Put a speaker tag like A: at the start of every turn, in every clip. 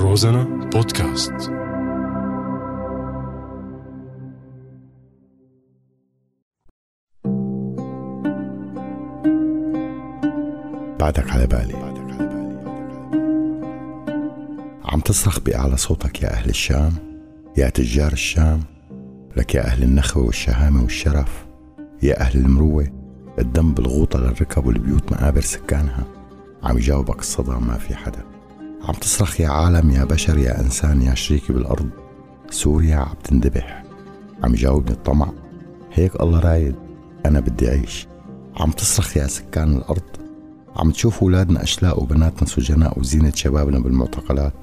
A: روزانا بودكاست.
B: بعدك على بالي. عم تصرخ بأعلى صوتك يا أهل الشام يا تجار الشام لك يا أهل النخوة والشهامة والشرف يا أهل المروة الدم بالغوطة للركب والبيوت مقابر سكانها. عم يجاوبك الصدى ما في حدا. عم تصرخ يا عالم يا بشر يا إنسان يا شريكي بالأرض. سوريا عم تندبح عم يجاوبني الطمع. هيك الله رايد. أنا بدي أعيش. عم تصرخ يا سكان الأرض. عم تشوف أولادنا أشلاء وبناتنا سجناء وزينة شبابنا بالمعتقلات.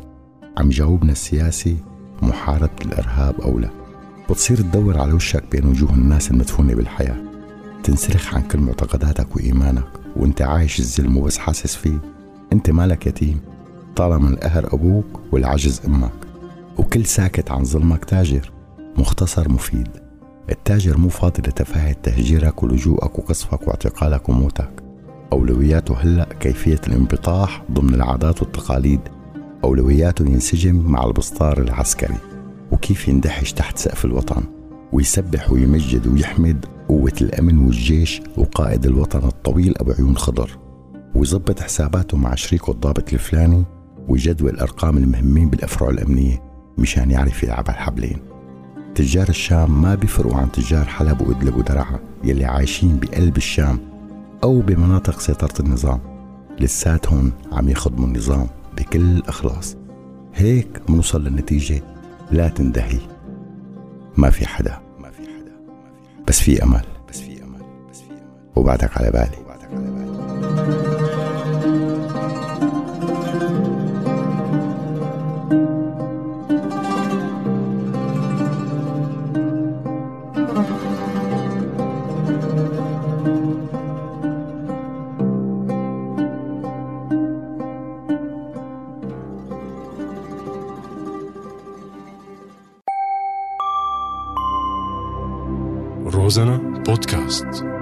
B: عم يجاوبنا السياسي محاربة الإرهاب أو لا بتصير تدور على وشك بين وجوه الناس المدفونة بالحياة. تنسلخ عن كل معتقداتك وإيمانك. وإنت عايش الظلم وبس حاسس فيه. إنت مالك يتيم. طالما القهر أبوك والعجز أمك. وكل ساكت عن ظلمك تاجر. مختصر مفيد. التاجر مو فاضي لتفاهة تهجيرك ولجوءك وقصفك واعتقالك وموتك. أولوياته هلأ كيفية الانبطاح ضمن العادات والتقاليد. أولوياته ينسجم مع البسطار العسكري. وكيف يندحش تحت سقف الوطن. ويسبح ويمجد ويحمد قوة الأمن والجيش وقائد الوطن الطويل أبو عيون خضر. ويظبط حساباته مع شريكه الضابط الفلاني ويجدول الأرقام المهمين بالأفرع الأمنية مشان يعرف يلعب على الحبلين. تجار الشام ما بيفرقوا عن تجار حلب وإدلب ودرعا يلي عايشين بقلب الشام أو بمناطق سيطرة النظام. لساتهم عم يخدموا النظام بكل إخلاص. هيك منوصل للنتيجة لا تندهي. ما في حدا. ما في حدا. بس في أمل. بس في أمل. بس في أمل. وبعدك على بالي.
A: روزانا بودكاست